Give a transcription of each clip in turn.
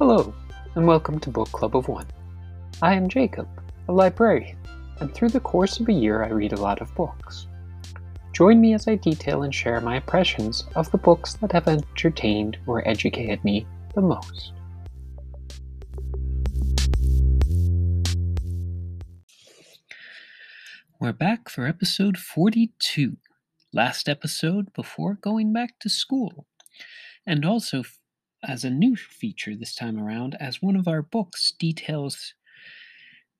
Hello, and welcome to Book Club of One. I am Jacob, a librarian, and through the course of a year I read a lot of books. Join me as I detail and share my impressions of the books that have entertained or educated me the most. We're back for episode 42, last episode before going back to school, and also as a new feature this time around, as one of our books details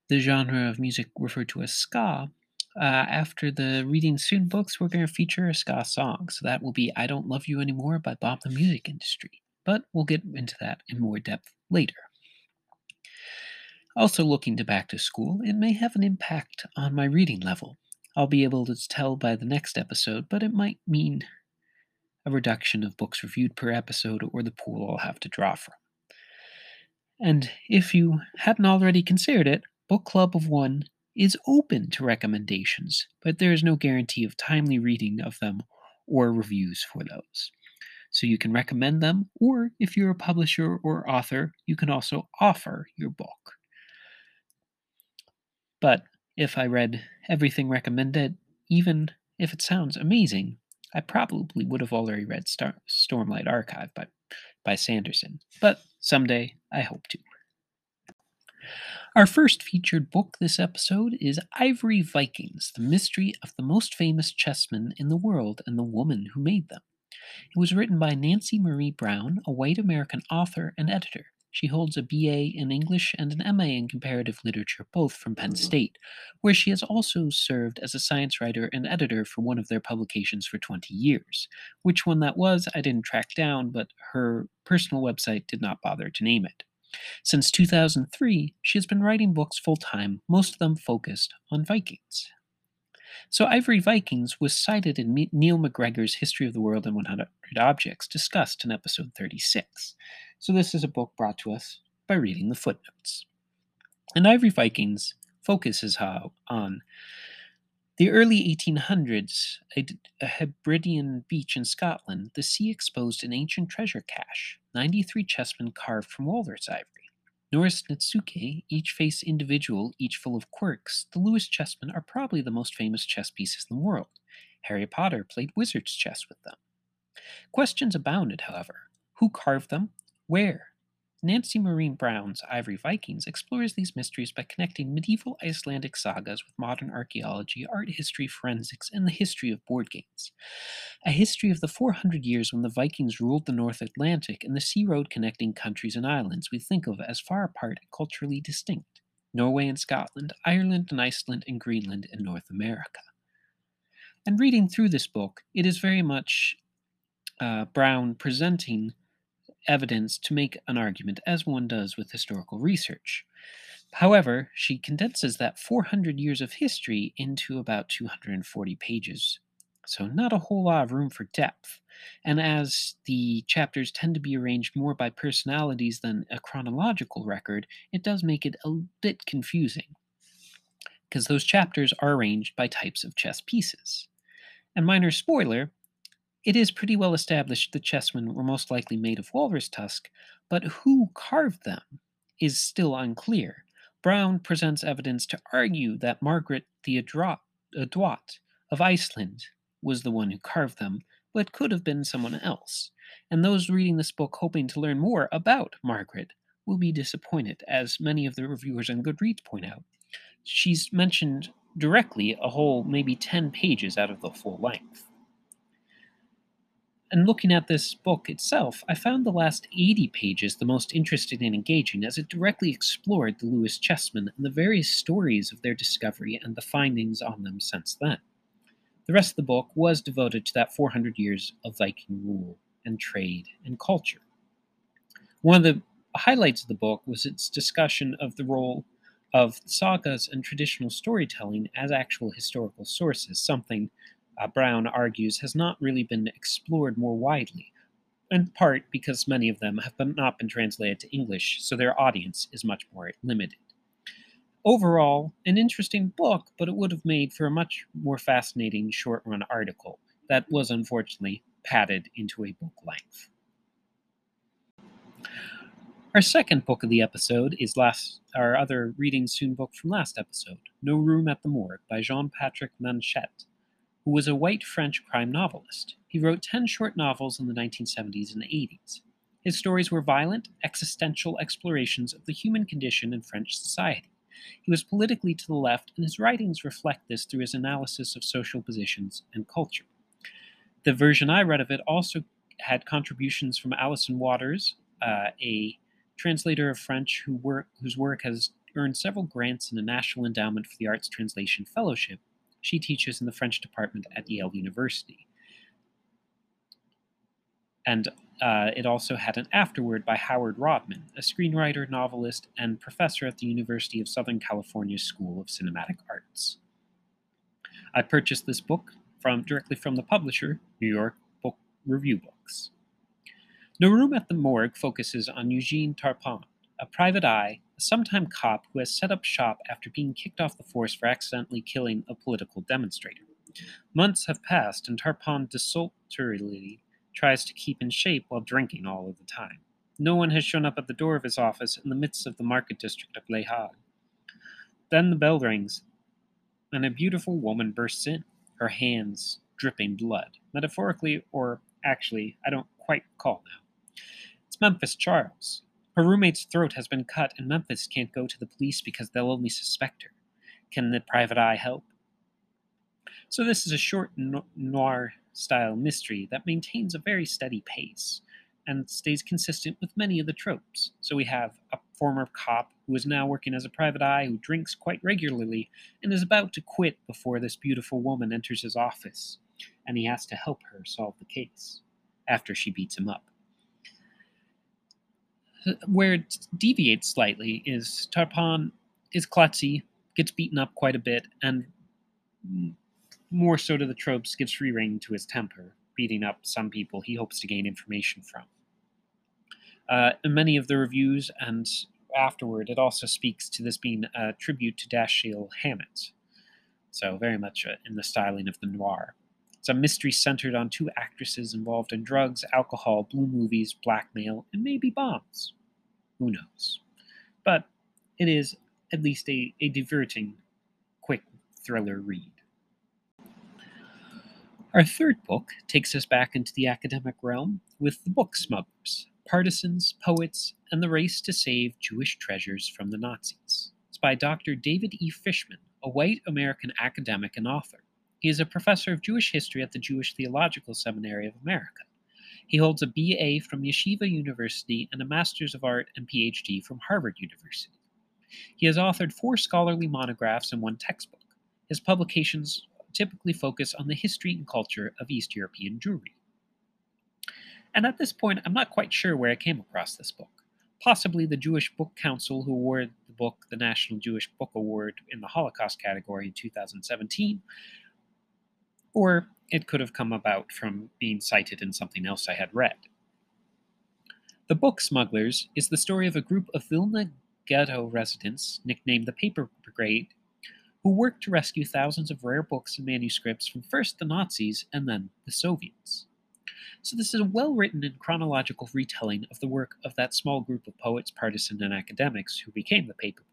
the genre of music referred to as ska. Uh, after the Reading Soon books, we're going to feature a ska song. So that will be I Don't Love You Anymore by Bomb the Music Industry. But we'll get into that in more depth later. Also, looking to back to school, it may have an impact on my reading level. I'll be able to tell by the next episode, but it might mean a reduction of books reviewed per episode, or the pool I'll have to draw from. And if you hadn't already considered it, Book Club of One is open to recommendations, but there is no guarantee of timely reading of them or reviews for those. So you can recommend them, or if you're a publisher or author, you can also offer your book. But if I read everything recommended, even if it sounds amazing, I probably would have already read Star- Stormlight Archive by, by Sanderson, but someday I hope to. Our first featured book this episode is Ivory Vikings The Mystery of the Most Famous Chessmen in the World and the Woman Who Made Them. It was written by Nancy Marie Brown, a white American author and editor. She holds a BA in English and an MA in Comparative Literature, both from Penn mm. State, where she has also served as a science writer and editor for one of their publications for 20 years. Which one that was, I didn't track down, but her personal website did not bother to name it. Since 2003, she has been writing books full time, most of them focused on Vikings. So, Ivory Vikings was cited in Neil McGregor's History of the World in 100 Objects, discussed in episode 36. So, this is a book brought to us by reading the footnotes. And Ivory Vikings focuses how, on the early 1800s, a, a Hebridean beach in Scotland, the sea exposed an ancient treasure cache 93 chessmen carved from walrus ivory. Norris Netsuke, each face individual, each full of quirks, the Lewis chessmen are probably the most famous chess pieces in the world. Harry Potter played wizard's chess with them. Questions abounded, however. Who carved them? Where? Nancy Marie Brown's Ivory Vikings explores these mysteries by connecting medieval Icelandic sagas with modern archaeology, art history, forensics, and the history of board games. A history of the 400 years when the Vikings ruled the North Atlantic and the sea road connecting countries and islands we think of as far apart and culturally distinct Norway and Scotland, Ireland and Iceland, and Greenland and North America. And reading through this book, it is very much uh, Brown presenting evidence to make an argument, as one does with historical research. However, she condenses that 400 years of history into about 240 pages, so not a whole lot of room for depth. And as the chapters tend to be arranged more by personalities than a chronological record, it does make it a bit confusing, because those chapters are arranged by types of chess pieces. And minor spoiler, it is pretty well established the chessmen were most likely made of walrus tusk, but who carved them is still unclear. Brown presents evidence to argue that Margaret the Adroit of Iceland was the one who carved them, but could have been someone else. And those reading this book hoping to learn more about Margaret will be disappointed, as many of the reviewers on Goodreads point out. She's mentioned directly a whole maybe 10 pages out of the full length. And looking at this book itself, I found the last 80 pages the most interesting and engaging as it directly explored the Lewis chessmen and the various stories of their discovery and the findings on them since then. The rest of the book was devoted to that 400 years of Viking rule and trade and culture. One of the highlights of the book was its discussion of the role of sagas and traditional storytelling as actual historical sources, something uh, Brown argues has not really been explored more widely, in part because many of them have been, not been translated to English, so their audience is much more limited. Overall, an interesting book, but it would have made for a much more fascinating short run article that was unfortunately padded into a book length. Our second book of the episode is last our other reading soon book from last episode, No Room at the Morgue by Jean-Patrick Manchette, who was a white French crime novelist. He wrote 10 short novels in the 1970s and 80s. His stories were violent, existential explorations of the human condition in French society. He was politically to the left, and his writings reflect this through his analysis of social positions and culture. The version I read of it also had contributions from Alyson Waters, uh, a translator of French who work, whose work has earned several grants in the National Endowment for the Arts Translation Fellowship. She teaches in the French department at Yale University. And uh, it also had an afterword by Howard Rodman, a screenwriter, novelist, and professor at the University of Southern California School of Cinematic Arts. I purchased this book from directly from the publisher, New York Book Review Books. No Room at the Morgue focuses on Eugene Tarpon, a private eye, a sometime cop who has set up shop after being kicked off the force for accidentally killing a political demonstrator. Months have passed, and Tarpon desultorily tries to keep in shape while drinking all of the time. No one has shown up at the door of his office in the midst of the market district of Les Halles. Then the bell rings, and a beautiful woman bursts in, her hands dripping blood, metaphorically or actually, I don't quite recall now. It's Memphis Charles. Her roommate's throat has been cut, and Memphis can't go to the police because they'll only suspect her. Can the private eye help? So, this is a short noir style mystery that maintains a very steady pace and stays consistent with many of the tropes. So, we have a former cop who is now working as a private eye who drinks quite regularly and is about to quit before this beautiful woman enters his office, and he has to help her solve the case after she beats him up where it deviates slightly is Tarpon is klutzy, gets beaten up quite a bit, and more so to the tropes, gives free rein to his temper, beating up some people he hopes to gain information from. Uh, in many of the reviews and afterward, it also speaks to this being a tribute to Dashiell Hammett. So, very much uh, in the styling of the noir. It's a mystery centered on two actresses involved in drugs, alcohol, blue movies, blackmail, and maybe bombs. Who knows? But it is at least a, a diverting, quick thriller read. Our third book takes us back into the academic realm with The Book Smugglers Partisans, Poets, and the Race to Save Jewish Treasures from the Nazis. It's by Dr. David E. Fishman, a white American academic and author. He is a professor of Jewish history at the Jewish Theological Seminary of America. He holds a BA from Yeshiva University and a Master's of Art and PhD from Harvard University. He has authored four scholarly monographs and one textbook. His publications typically focus on the history and culture of East European Jewry. And at this point, I'm not quite sure where I came across this book. Possibly the Jewish Book Council, who awarded the book the National Jewish Book Award in the Holocaust category in 2017, or it could have come about from being cited in something else I had read. The Book Smugglers is the story of a group of Vilna ghetto residents, nicknamed the Paper Brigade, who worked to rescue thousands of rare books and manuscripts from first the Nazis and then the Soviets. So, this is a well written and chronological retelling of the work of that small group of poets, partisans, and academics who became the Paper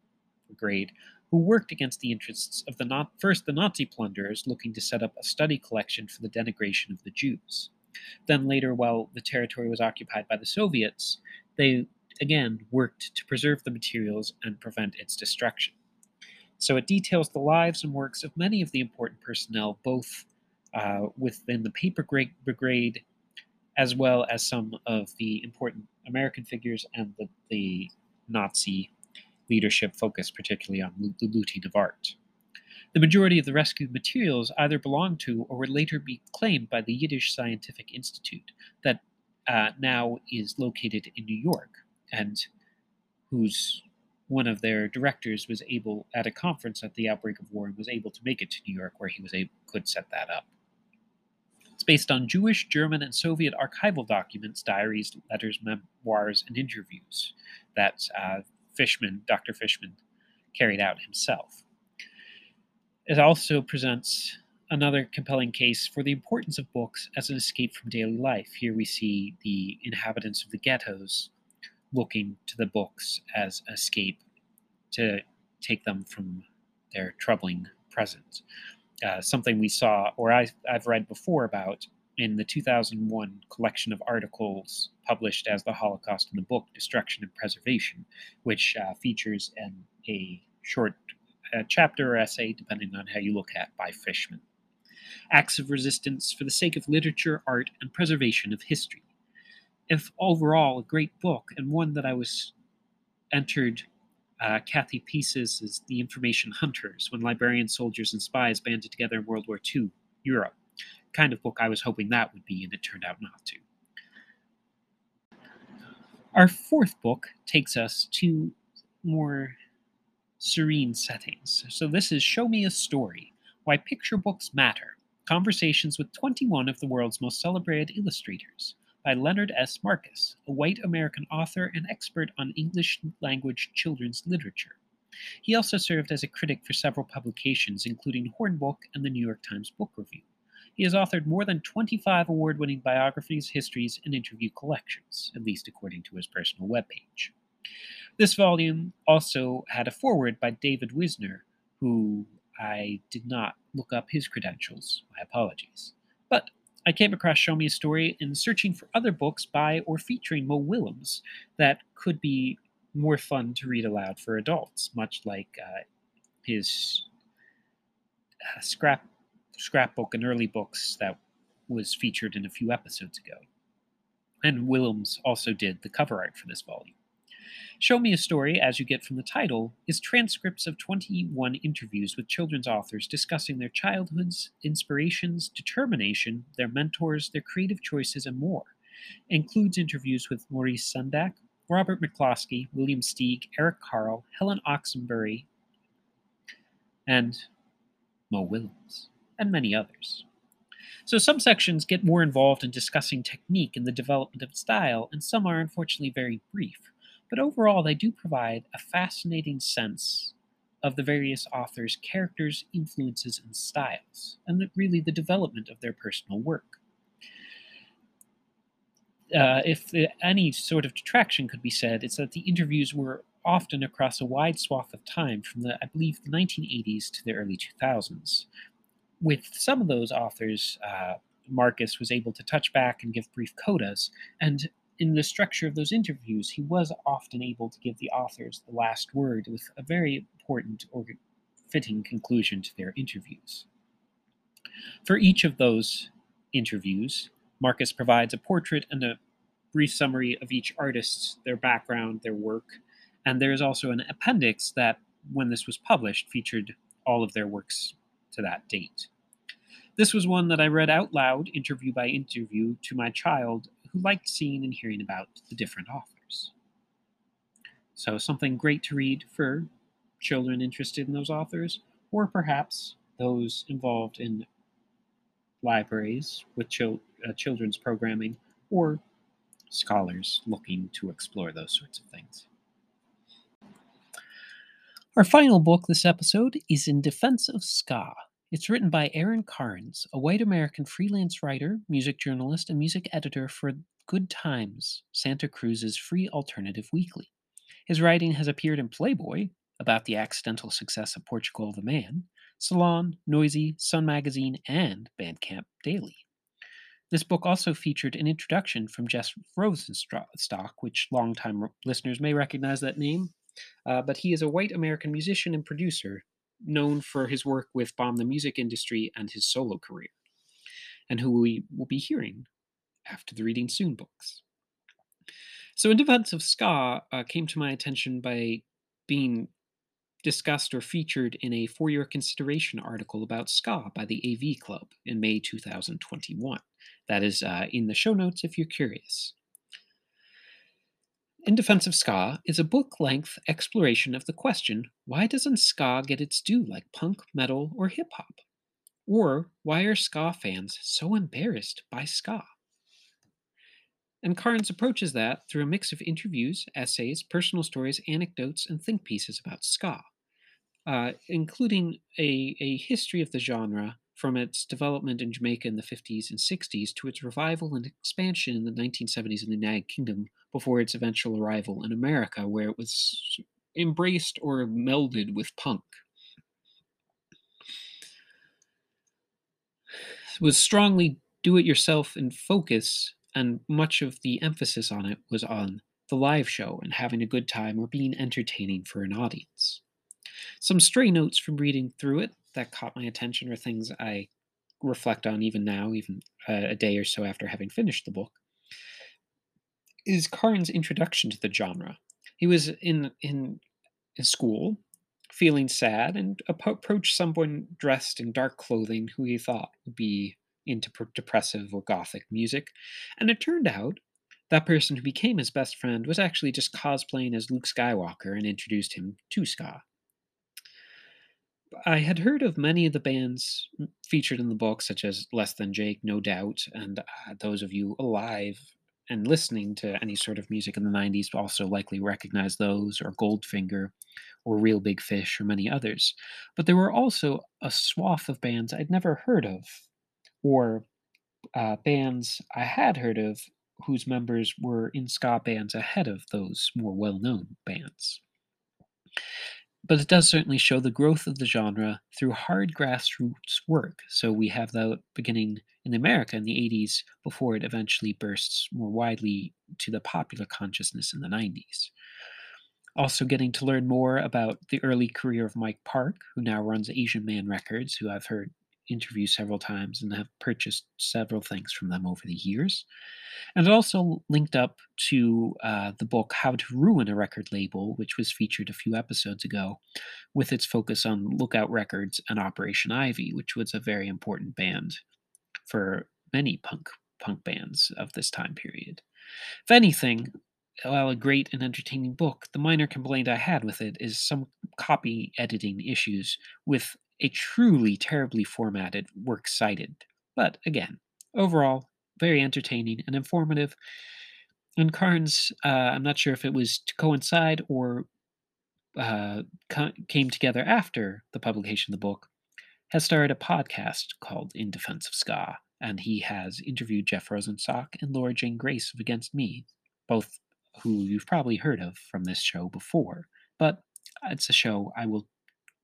Brigade who worked against the interests of the first the Nazi plunderers looking to set up a study collection for the denigration of the Jews. Then later, while the territory was occupied by the Soviets, they again worked to preserve the materials and prevent its destruction. So it details the lives and works of many of the important personnel, both uh, within the Paper Brigade as well as some of the important American figures and the, the Nazi leadership focused particularly on the looting of art. The majority of the rescued materials either belonged to or would later be claimed by the Yiddish Scientific Institute, that uh, now is located in New York, and whose one of their directors was able at a conference at the outbreak of war and was able to make it to New York, where he was able could set that up. It's based on Jewish, German, and Soviet archival documents, diaries, letters, memoirs, and interviews that uh, Fishman, Dr. Fishman, carried out himself. It also presents another compelling case for the importance of books as an escape from daily life. Here we see the inhabitants of the ghettos looking to the books as escape to take them from their troubling present. Uh, something we saw, or I, I've read before about in the 2001 collection of articles published as The Holocaust in the Book Destruction and Preservation, which uh, features an, a short chapter or essay, depending on how you look at, by Fishman. Acts of resistance for the sake of literature, art, and preservation of history. If overall a great book, and one that I was entered uh, Kathy Peiss' The Information Hunters, when librarians, soldiers, and spies banded together in World War II, Europe. Kind of book I was hoping that would be, and it turned out not to. Our fourth book takes us to more serene settings. So this is Show Me a Story Why Picture Books Matter Conversations with 21 of the world's most celebrated illustrators by Leonard S. Marcus, a white American author and expert on English language children's literature. He also served as a critic for several publications, including Hornbook and the New York Times Book Review. He has authored more than 25 award winning biographies, histories, and interview collections, at least according to his personal webpage. This volume also had a foreword by David Wiesner, who I did not look up his credentials. My apologies. But I came across Show Me a Story in searching for other books by or featuring Mo Willems that could be more fun to read aloud for adults, much like uh, his uh, scrap scrapbook and early books that was featured in a few episodes ago. And Willems also did the cover art for this volume. Show Me a Story, as you get from the title, is transcripts of 21 interviews with children's authors discussing their childhoods, inspirations, determination, their mentors, their creative choices, and more. Includes interviews with Maurice Sendak, Robert McCloskey, William Steig, Eric Carle, Helen Oxenbury, and Mo Willems, and many others. So some sections get more involved in discussing technique and the development of style, and some are unfortunately very brief but overall, they do provide a fascinating sense of the various authors' characters, influences, and styles, and really the development of their personal work. Uh, if any sort of detraction could be said, it's that the interviews were often across a wide swath of time from the, I believe, the 1980s to the early 2000s. With some of those authors, uh, Marcus was able to touch back and give brief codas, and in the structure of those interviews, he was often able to give the authors the last word with a very important or fitting conclusion to their interviews. For each of those interviews, Marcus provides a portrait and a brief summary of each artist, their background, their work, and there is also an appendix that, when this was published, featured all of their works to that date. This was one that I read out loud, interview by interview, to my child who liked seeing and hearing about the different authors. So, something great to read for children interested in those authors, or perhaps those involved in libraries with chil- uh, children's programming, or scholars looking to explore those sorts of things. Our final book this episode is In Defense of Ska it's written by Aaron Carnes, a white American freelance writer, music journalist, and music editor for Good Times, Santa Cruz's free alternative weekly. His writing has appeared in Playboy, about the accidental success of Portugal the Man, Salon, Noisey, Sun Magazine, and Bandcamp Daily. This book also featured an introduction from Jeff Rosenstock, which longtime listeners may recognize that name, uh, but he is a white American musician and producer known for his work with Bomb the Music Industry and his solo career, and who we will be hearing after the Reading Soon books. So, In Defense of Ska uh, came to my attention by being discussed or featured in a four year consideration article about ska by the AV Club in May 2021. That is uh, in the show notes if you're curious. In Defense of Ska is a book length exploration of the question why doesn't ska get its due like punk, metal, or hip hop? Or why are ska fans so embarrassed by ska? And Carnes approaches that through a mix of interviews, essays, personal stories, anecdotes, and think pieces about ska, uh, including a, a history of the genre from its development in Jamaica in the 50s and 60s to its revival and expansion in the 1970s in the United Kingdom before its eventual arrival in America, where it was embraced or melded with punk. It was strongly do it yourself in focus, and much of the emphasis on it was on the live show and having a good time or being entertaining for an audience. Some stray notes from reading through it that caught my attention are things I reflect on even now, even uh, a day or so after having finished the book, is Carnes' introduction to the genre. He was in in, in school, feeling sad, and approached someone dressed in dark clothing who he thought would be into depressive or gothic music, and it turned out that person who became his best friend was actually just cosplaying as Luke Skywalker and introduced him to ska. I had heard of many of the bands featured in the book, such as Less Than Jake, No Doubt, and uh, those of you alive and listening to any sort of music in the 90s also likely recognize those, or Goldfinger, or Real Big Fish, or many others. But there were also a swath of bands I'd never heard of, or uh, bands I had heard of whose members were in ska bands ahead of those more well known bands but it does certainly show the growth of the genre through hard grassroots work. So we have that beginning in America in the 80s before it eventually bursts more widely to the popular consciousness in the 90s. Also, getting to learn more about the early career of Mike Park, who now runs Asian Man Records, who I've heard interview several times and have purchased several things from them over the years. And it also linked up to uh, the book How to Ruin a Record Label, which was featured a few episodes ago, with its focus on Lookout Records and Operation Ivy, which was a very important band for many punk punk bands of this time period. If anything, while a great and entertaining book, the minor complaint I had with it is some copy editing issues with a truly terribly formatted works cited. But again, overall, very entertaining and informative. And Carnes, uh, I'm not sure if it was to coincide or uh, co- came together after the publication of the book, has started a podcast called In Defense of Ska, and he has interviewed Jeff Rosenstock and Laura Jane Grace of Against Me, both who you've probably heard of from this show before. But it's a show I will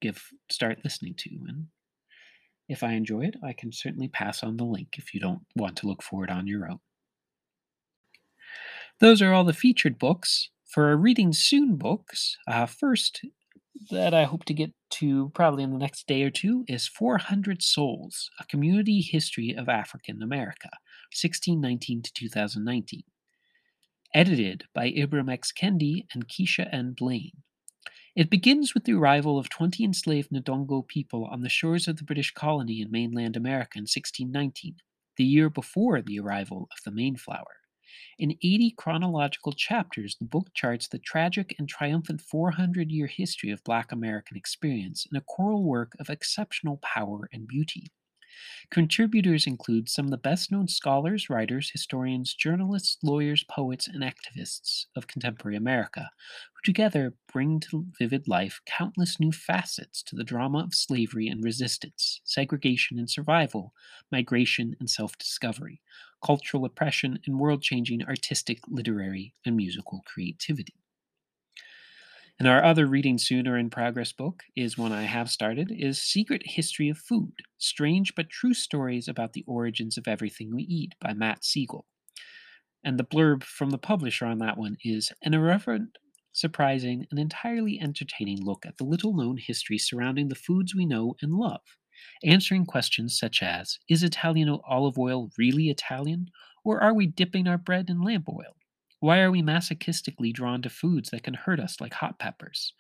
give start listening to. And if I enjoy it, I can certainly pass on the link if you don't want to look for it on your own. Those are all the featured books. For our reading soon books, uh, first that I hope to get to probably in the next day or two is 400 Souls, a community history of African America, 1619 to 2019. Edited by Ibram X. Kendi and Keisha N. Blain. It begins with the arrival of 20 enslaved Ndongo people on the shores of the British colony in mainland America in 1619, the year before the arrival of the Mayflower. In 80 chronological chapters, the book charts the tragic and triumphant 400 year history of Black American experience in a choral work of exceptional power and beauty. Contributors include some of the best known scholars, writers, historians, journalists, lawyers, poets, and activists of contemporary America, who together bring to vivid life countless new facets to the drama of slavery and resistance, segregation and survival, migration and self discovery, cultural oppression, and world changing artistic, literary, and musical creativity. And our other reading soon or in progress book is one I have started is Secret History of Food: Strange but True Stories about the Origins of Everything We Eat by Matt Siegel. And the blurb from the publisher on that one is an irreverent, surprising, and entirely entertaining look at the little known history surrounding the foods we know and love, answering questions such as Is Italian olive oil really Italian? Or are we dipping our bread in lamp oil? Why are we masochistically drawn to foods that can hurt us like hot peppers?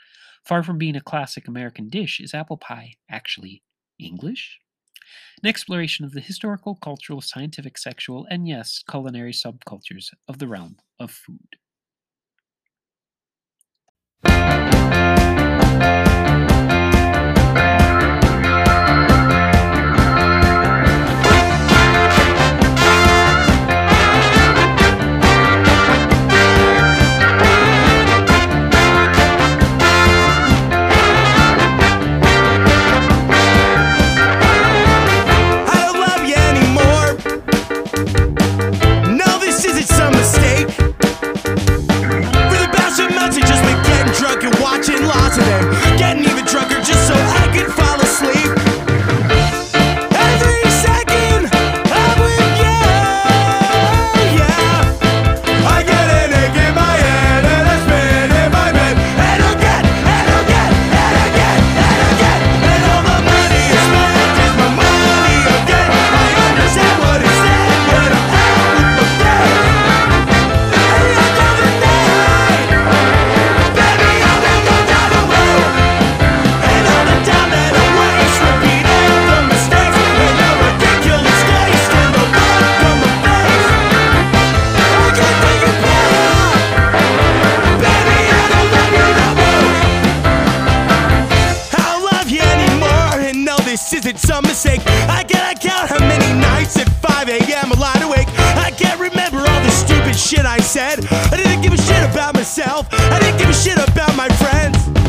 Far from being a classic American dish, is apple pie actually English? An exploration of the historical, cultural, scientific, sexual, and yes, culinary subcultures of the realm of food. wide awake. I can't remember all the stupid shit I said. I didn't give a shit about myself. I didn't give a shit about my friends.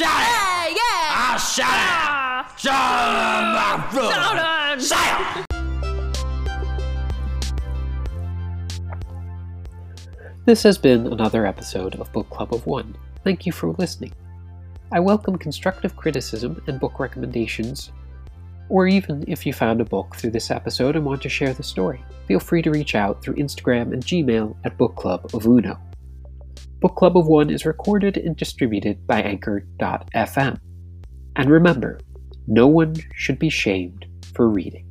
yeah, it! Yeah, yeah! I shout it! Ah. Shout it! Shout it! Shout! This has been another episode of Book Club of One. Thank you for listening. I welcome constructive criticism and book recommendations, or even if you found a book through this episode and want to share the story, feel free to reach out through Instagram and Gmail at Book Club of Uno. Book Club of One is recorded and distributed by Anchor.fm. And remember, no one should be shamed for reading.